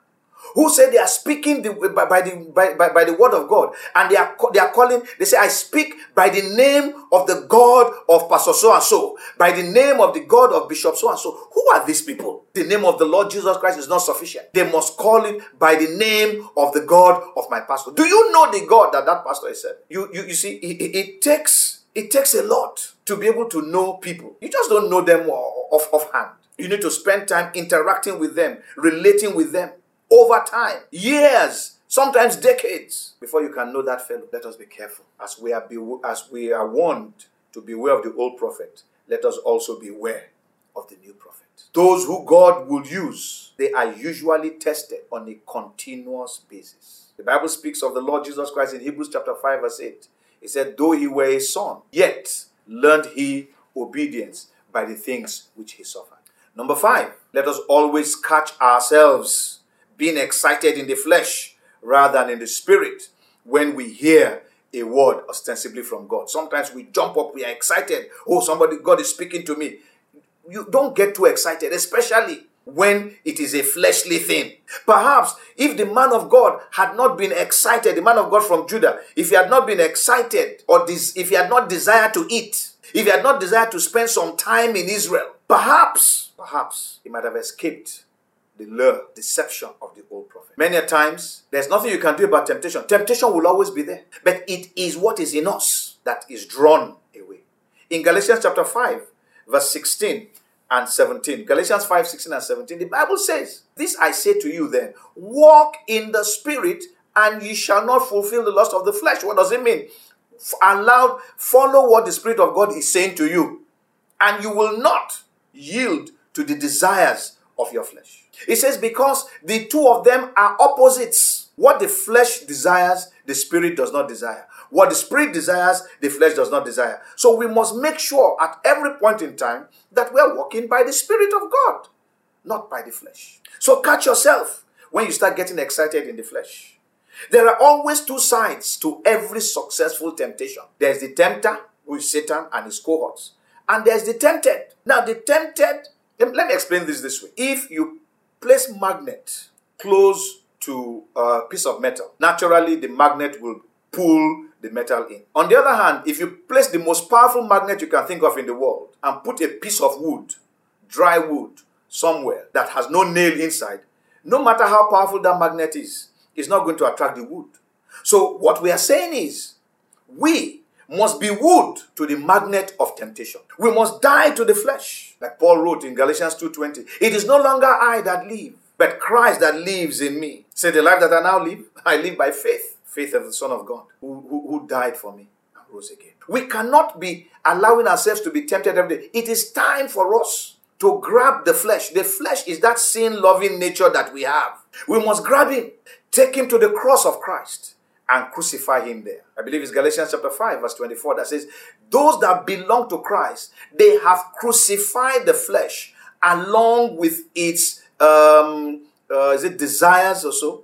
who say they are speaking the, by, by, the by, by, by, the word of God, and they are they are calling. They say, "I speak by the name of the God of Pastor so and so, by the name of the God of Bishop so and so." Who are these people? The name of the Lord Jesus Christ is not sufficient. They must call it by the name of the God of my pastor. Do you know the God that that pastor is? You you, you see, it, it, it takes it takes a lot to be able to know people. You just don't know them off offhand. You need to spend time interacting with them, relating with them over time, years, sometimes decades, before you can know that fellow. Let us be careful. As we are, be, as we are warned to beware of the old prophet, let us also beware of the new prophet. Those who God will use, they are usually tested on a continuous basis. The Bible speaks of the Lord Jesus Christ in Hebrews chapter 5, verse 8. He said, Though he were a son, yet learned he obedience by the things which he suffered. Number five, let us always catch ourselves being excited in the flesh rather than in the spirit when we hear a word ostensibly from God. Sometimes we jump up, we are excited. Oh, somebody, God is speaking to me. You don't get too excited, especially when it is a fleshly thing. Perhaps if the man of God had not been excited, the man of God from Judah, if he had not been excited or this, if he had not desired to eat, if he had not desired to spend some time in Israel, perhaps, perhaps he might have escaped the lure, deception of the old prophet. Many a times, there's nothing you can do about temptation. Temptation will always be there. But it is what is in us that is drawn away. In Galatians chapter 5, verse 16 and 17. Galatians 5 16 and 17. The Bible says, This I say to you then, walk in the Spirit, and ye shall not fulfill the lust of the flesh. What does it mean? Allow, follow what the Spirit of God is saying to you, and you will not yield to the desires of your flesh. It says, Because the two of them are opposites. What the flesh desires, the Spirit does not desire. What the spirit desires, the flesh does not desire. So we must make sure at every point in time that we are walking by the Spirit of God, not by the flesh. So catch yourself when you start getting excited in the flesh. There are always two sides to every successful temptation there's the tempter, who is Satan and his cohorts, and there's the tempted. Now, the tempted, let me explain this this way. If you place magnet close to a piece of metal, naturally the magnet will pull the metal in. On the other hand, if you place the most powerful magnet you can think of in the world and put a piece of wood, dry wood, somewhere that has no nail inside, no matter how powerful that magnet is, it's not going to attract the wood. So, what we are saying is, we must be wood to the magnet of temptation. We must die to the flesh. Like Paul wrote in Galatians 2:20, it is no longer I that live, but Christ that lives in me. Say the life that I now live, I live by faith faith of the Son of God who, who, who died for me and rose again. We cannot be allowing ourselves to be tempted every day. It is time for us to grab the flesh. The flesh is that sin loving nature that we have. We must grab him, take him to the cross of Christ, and crucify him there. I believe it's Galatians chapter 5, verse 24 that says, Those that belong to Christ, they have crucified the flesh along with its um, uh, is it desires or so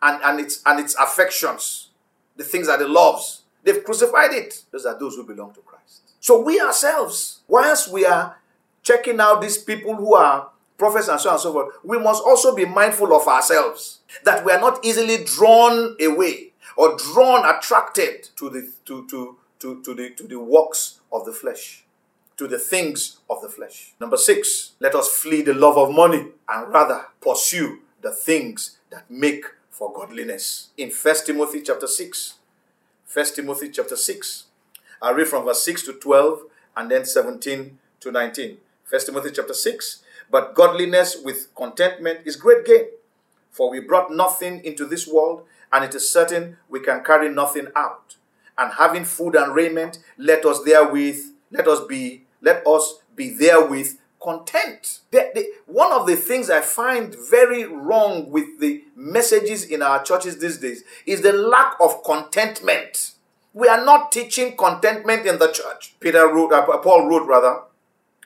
and, and its and its affections, the things that it loves. They've crucified it. Those are those who belong to Christ. So we ourselves, whilst we are checking out these people who are prophets and so on and so forth, we must also be mindful of ourselves that we are not easily drawn away or drawn attracted to the to to to, to the to the works of the flesh to the things of the flesh. Number six, let us flee the love of money and rather pursue the things that make for godliness. In 1 Timothy chapter 6. 1 Timothy chapter 6. i read from verse 6 to 12 and then 17 to 19. 1 Timothy chapter 6. But godliness with contentment is great gain. For we brought nothing into this world, and it is certain we can carry nothing out. And having food and raiment, let us therewith, let us be, let us be therewith content. The, the, one of the things I find very wrong with the messages in our churches these days is the lack of contentment. We are not teaching contentment in the church. Peter wrote, uh, Paul wrote rather,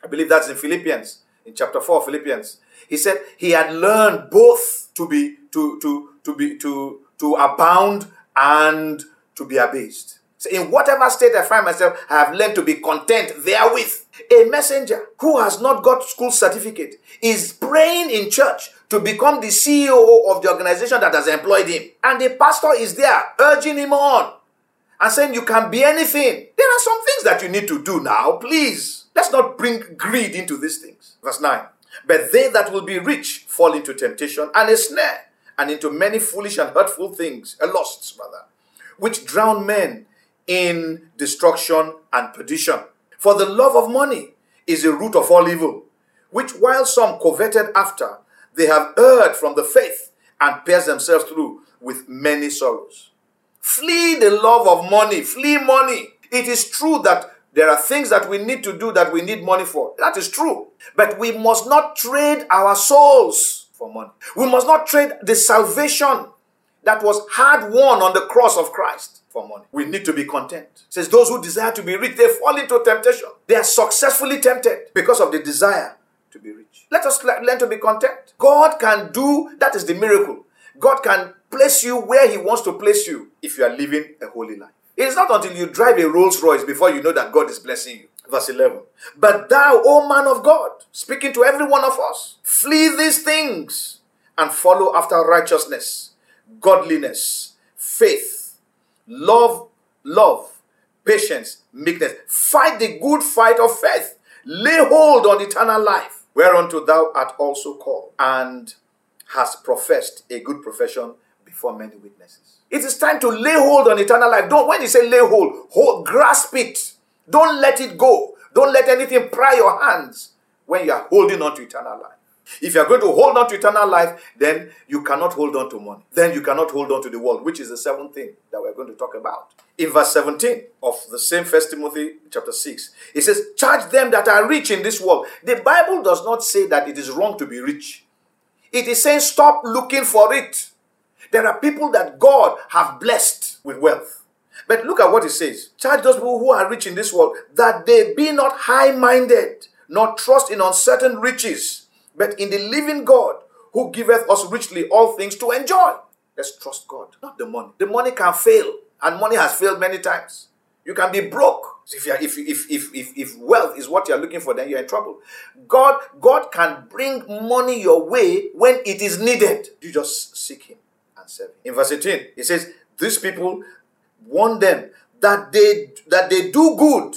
I believe that's in Philippians, in chapter 4 Philippians. He said he had learned both to be to to to be to to abound and to be abased. So in whatever state I find myself, I have learned to be content therewith. A messenger who has not got school certificate is praying in church to become the CEO of the organization that has employed him. And the pastor is there urging him on and saying, You can be anything. There are some things that you need to do now, please. Let's not bring greed into these things. Verse 9. But they that will be rich fall into temptation and a snare, and into many foolish and hurtful things, a lusts rather, which drown men in destruction and perdition. For the love of money is the root of all evil, which while some coveted after, they have erred from the faith and pierced themselves through with many sorrows. Flee the love of money, flee money. It is true that there are things that we need to do that we need money for. That is true. But we must not trade our souls for money. We must not trade the salvation that was hard won on the cross of Christ for money. We need to be content. It says those who desire to be rich, they fall into temptation. They are successfully tempted because of the desire to be rich. Let us learn to be content. God can do, that is the miracle. God can place you where He wants to place you if you are living a holy life. It is not until you drive a Rolls Royce before you know that God is blessing you. Verse 11. But thou, O man of God, speaking to every one of us, flee these things and follow after righteousness, godliness, faith, love, love, patience, meekness. Fight the good fight of faith. Lay hold on eternal life, whereunto thou art also called, and hast professed a good profession before many witnesses. It is time to lay hold on eternal life. Don't when you say lay hold, hold grasp it. Don't let it go. Don't let anything pry your hands when you are holding on to eternal life. If you are going to hold on to eternal life, then you cannot hold on to money. Then you cannot hold on to the world, which is the seventh thing that we're going to talk about. In verse 17 of the same First Timothy chapter 6, it says, Charge them that are rich in this world. The Bible does not say that it is wrong to be rich. It is saying stop looking for it. There are people that God have blessed with wealth. But look at what it says. Charge those people who are rich in this world that they be not high-minded, nor trust in uncertain riches but in the living God who giveth us richly all things to enjoy. Let's trust God, not the money. The money can fail, and money has failed many times. You can be broke. If, you if, if, if, if, if wealth is what you're looking for, then you're in trouble. God, God can bring money your way when it is needed. You just seek Him and serve Him. In verse 18, it says, These people want them that they that they do good.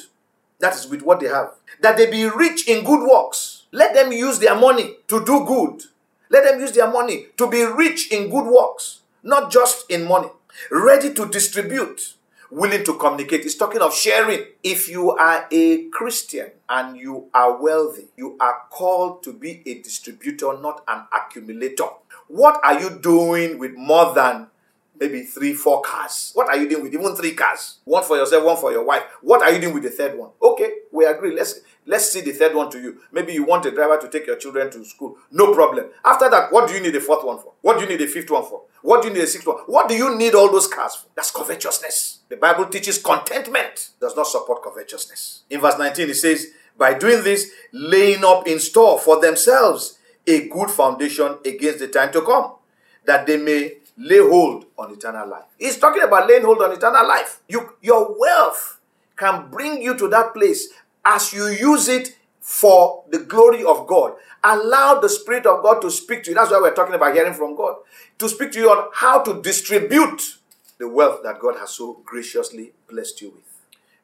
That is with what they have. That they be rich in good works let them use their money to do good. Let them use their money to be rich in good works, not just in money. Ready to distribute, willing to communicate. It's talking of sharing. If you are a Christian and you are wealthy, you are called to be a distributor, not an accumulator. What are you doing with more than maybe three, four cars. What are you doing with even three cars? One for yourself, one for your wife. What are you doing with the third one? Okay, we agree. Let's let's see the third one to you. Maybe you want a driver to take your children to school. No problem. After that, what do you need a fourth one for? What do you need a fifth one for? What do you need a sixth one? What do you need all those cars for? That's covetousness. The Bible teaches contentment does not support covetousness. In verse 19, it says, by doing this, laying up in store for themselves a good foundation against the time to come, that they may lay hold on eternal life. He's talking about laying hold on eternal life. You, your wealth can bring you to that place as you use it for the glory of God. Allow the Spirit of God to speak to you. That's why we're talking about hearing from God. To speak to you on how to distribute the wealth that God has so graciously blessed you with.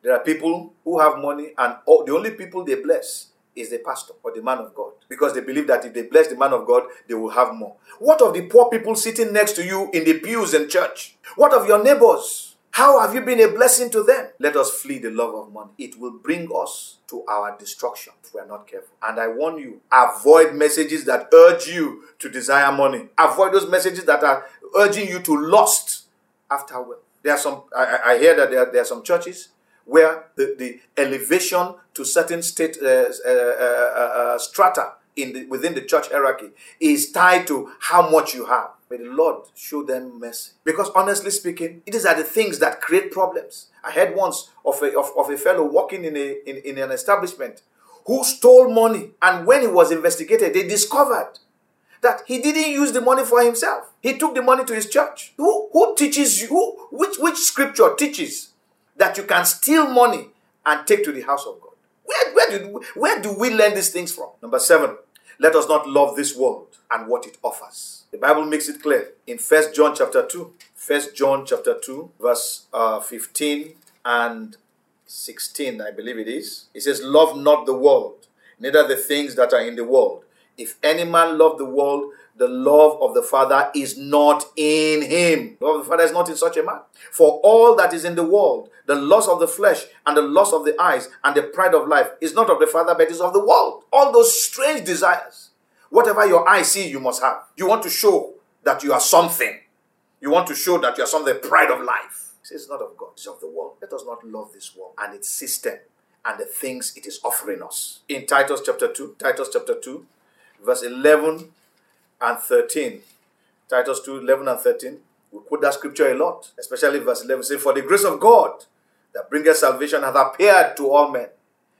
There are people who have money, and all, the only people they bless is the pastor or the man of God because they believe that if they bless the man of God, they will have more. What of the poor people sitting next to you in the pews in church? What of your neighbors? How have you been a blessing to them? Let us flee the love of money. It will bring us to our destruction if we are not careful. And I warn you, avoid messages that urge you to desire money. Avoid those messages that are urging you to lust after wealth. There are some, I, I hear that there, there are some churches where the, the elevation to certain state uh, uh, uh, uh, strata in the, within the church hierarchy is tied to how much you have. May the Lord show them mercy. Because honestly speaking, it is are the things that create problems. I heard once of a, of, of a fellow working in, a, in, in an establishment who stole money. And when he was investigated, they discovered that he didn't use the money for himself. He took the money to his church. Who, who teaches you? Who, which, which scripture teaches that you can steal money and take to the house of God. Where, where, do, where do we learn these things from? Number seven, let us not love this world and what it offers. The Bible makes it clear in First John chapter 2. First John chapter 2, verse uh, 15 and 16, I believe it is. It says, Love not the world, neither the things that are in the world. If any man love the world, the love of the Father is not in him. The love of the Father is not in such a man. For all that is in the world, the lust of the flesh and the lust of the eyes and the pride of life is not of the Father, but is of the world. All those strange desires. Whatever your eyes see, you must have. You want to show that you are something. You want to show that you are something, pride of life. It's not of God, it's of the world. Let us not love this world and its system and the things it is offering us. In Titus chapter 2, Titus chapter 2, verse 11 and 13. Titus 2 11 and 13. We quote that scripture a lot, especially verse 11. Say, For the grace of God that bringeth salvation hath appeared to all men.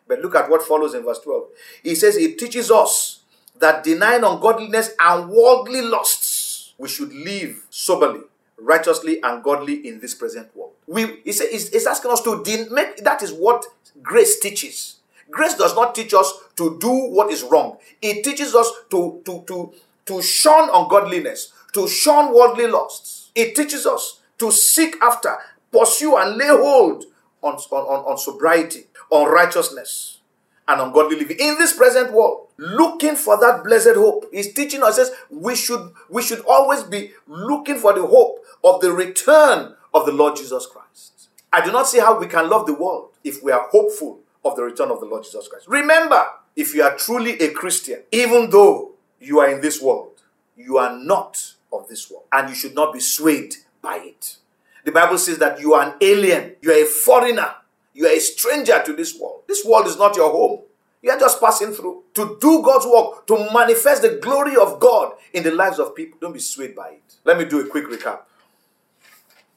But look at what follows in verse 12. He says, It teaches us that denying ungodliness and worldly lusts, we should live soberly, righteously, and godly in this present world. We, he says, it's asking us to make that is what grace teaches. Grace does not teach us to do what is wrong. It teaches us to, to, to, to shun ungodliness, to shun worldly lusts. It teaches us to seek after, pursue, and lay hold on, on, on sobriety, on righteousness, and on godly living in this present world. Looking for that blessed hope. He's teaching us says we should we should always be looking for the hope of the return of the Lord Jesus Christ. I do not see how we can love the world if we are hopeful of the return of the Lord Jesus Christ. Remember, if you are truly a Christian, even though you are in this world, you are not of this world, and you should not be swayed by it. The Bible says that you are an alien, you are a foreigner, you are a stranger to this world. This world is not your home. You are just passing through to do God's work, to manifest the glory of God in the lives of people. Don't be swayed by it. Let me do a quick recap.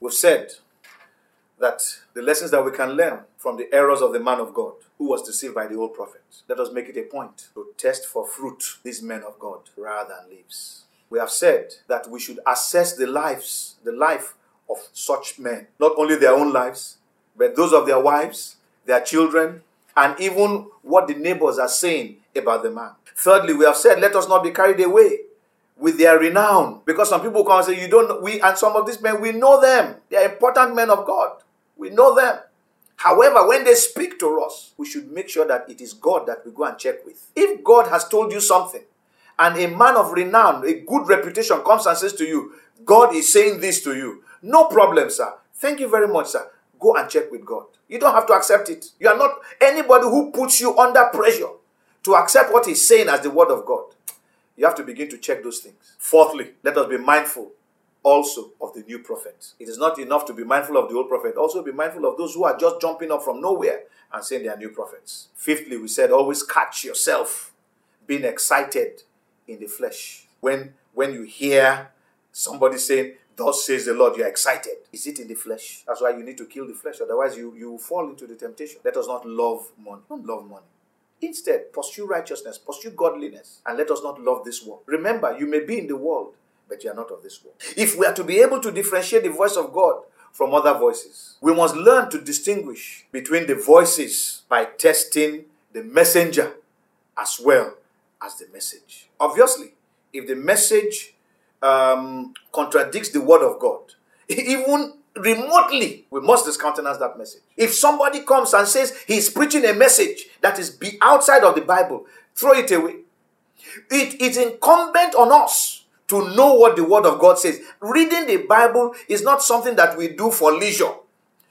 We've said that the lessons that we can learn from the errors of the man of God who was deceived by the old prophets. Let us make it a point to test for fruit these men of God rather than leaves. We have said that we should assess the lives, the life of such men, not only their own lives, but those of their wives, their children, and even what the neighbors are saying about the man. Thirdly, we have said, let us not be carried away with their renown. Because some people come and say, You don't we and some of these men, we know them. They are important men of God. We know them. However, when they speak to us, we should make sure that it is God that we go and check with. If God has told you something, and a man of renown, a good reputation comes and says to you, God is saying this to you, no problem, sir. Thank you very much, sir. Go and check with God. You don't have to accept it. You are not anybody who puts you under pressure to accept what he's saying as the word of God. You have to begin to check those things. Fourthly, let us be mindful also of the new prophet. It is not enough to be mindful of the old prophet, also be mindful of those who are just jumping up from nowhere and saying they are new prophets. Fifthly, we said always catch yourself being excited in the flesh. When when you hear somebody saying, Thus says the Lord, you're excited. Is it in the flesh? That's why you need to kill the flesh, otherwise, you, you fall into the temptation. Let us not love money. Don't love money. Instead, pursue righteousness, pursue godliness, and let us not love this world. Remember, you may be in the world, but you are not of this world. If we are to be able to differentiate the voice of God from other voices, we must learn to distinguish between the voices by testing the messenger as well as the message. Obviously, if the message um, contradicts the word of God, even remotely, we must discountenance that message. If somebody comes and says he's preaching a message that is be outside of the Bible, throw it away. It is incumbent on us to know what the word of God says. Reading the Bible is not something that we do for leisure.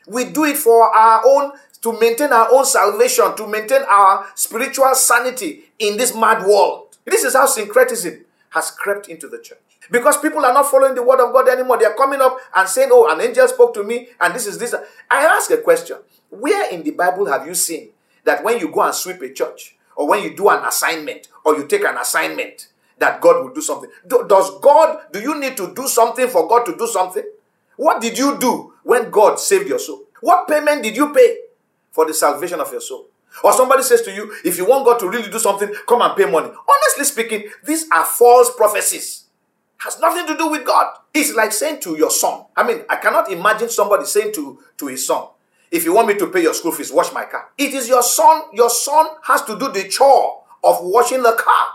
We do it for our own to maintain our own salvation, to maintain our spiritual sanity in this mad world. This is how syncretism has crept into the church. Because people are not following the word of God anymore. They are coming up and saying, Oh, an angel spoke to me, and this is this. I ask a question Where in the Bible have you seen that when you go and sweep a church, or when you do an assignment, or you take an assignment, that God will do something? Do, does God, do you need to do something for God to do something? What did you do when God saved your soul? What payment did you pay for the salvation of your soul? Or somebody says to you, if you want God to really do something, come and pay money. Honestly speaking, these are false prophecies has nothing to do with God. It's like saying to your son. I mean, I cannot imagine somebody saying to, to his son, if you want me to pay your school fees, wash my car. It is your son. Your son has to do the chore of washing the car.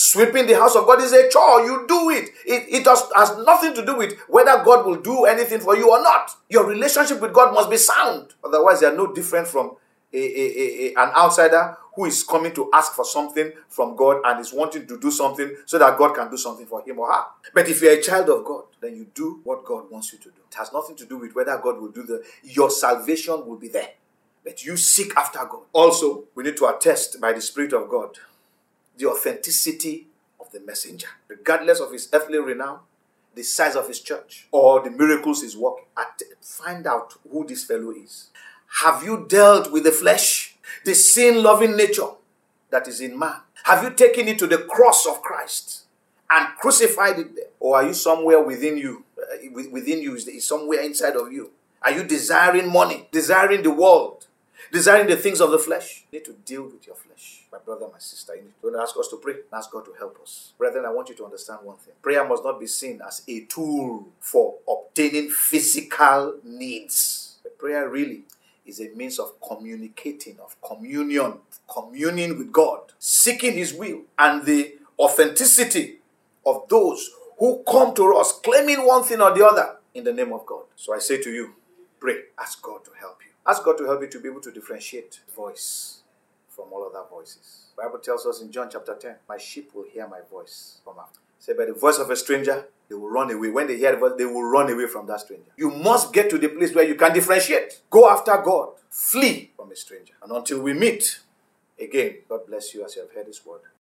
Sweeping the house of God is a chore. You do it. It, it does, has nothing to do with whether God will do anything for you or not. Your relationship with God must be sound. Otherwise, they are no different from a, a, a, an outsider who is coming to ask for something from God and is wanting to do something so that God can do something for him or her. But if you're a child of God, then you do what God wants you to do. It has nothing to do with whether God will do the your salvation will be there. But you seek after God. Also, we need to attest by the Spirit of God the authenticity of the messenger, regardless of his earthly renown, the size of his church, or the miracles he's working. Find out who this fellow is. Have you dealt with the flesh, the sin loving nature that is in man? Have you taken it to the cross of Christ and crucified it there? Or are you somewhere within you? Uh, within you is somewhere inside of you. Are you desiring money, desiring the world, desiring the things of the flesh? You need to deal with your flesh. My brother, my sister, you need to ask us to pray. Ask God to help us. Brethren, I want you to understand one thing. Prayer must not be seen as a tool for obtaining physical needs. Prayer really is a means of communicating, of communion, communing with God, seeking His will, and the authenticity of those who come to us claiming one thing or the other in the name of God. So I say to you, pray, ask God to help you. Ask God to help you to be able to differentiate voice from all other voices. Bible tells us in John chapter 10, my sheep will hear my voice from after. Say, by the voice of a stranger, They will run away. When they hear the voice, they will run away from that stranger. You must get to the place where you can differentiate. Go after God. Flee from a stranger. And until we meet again, God bless you as you have heard this word.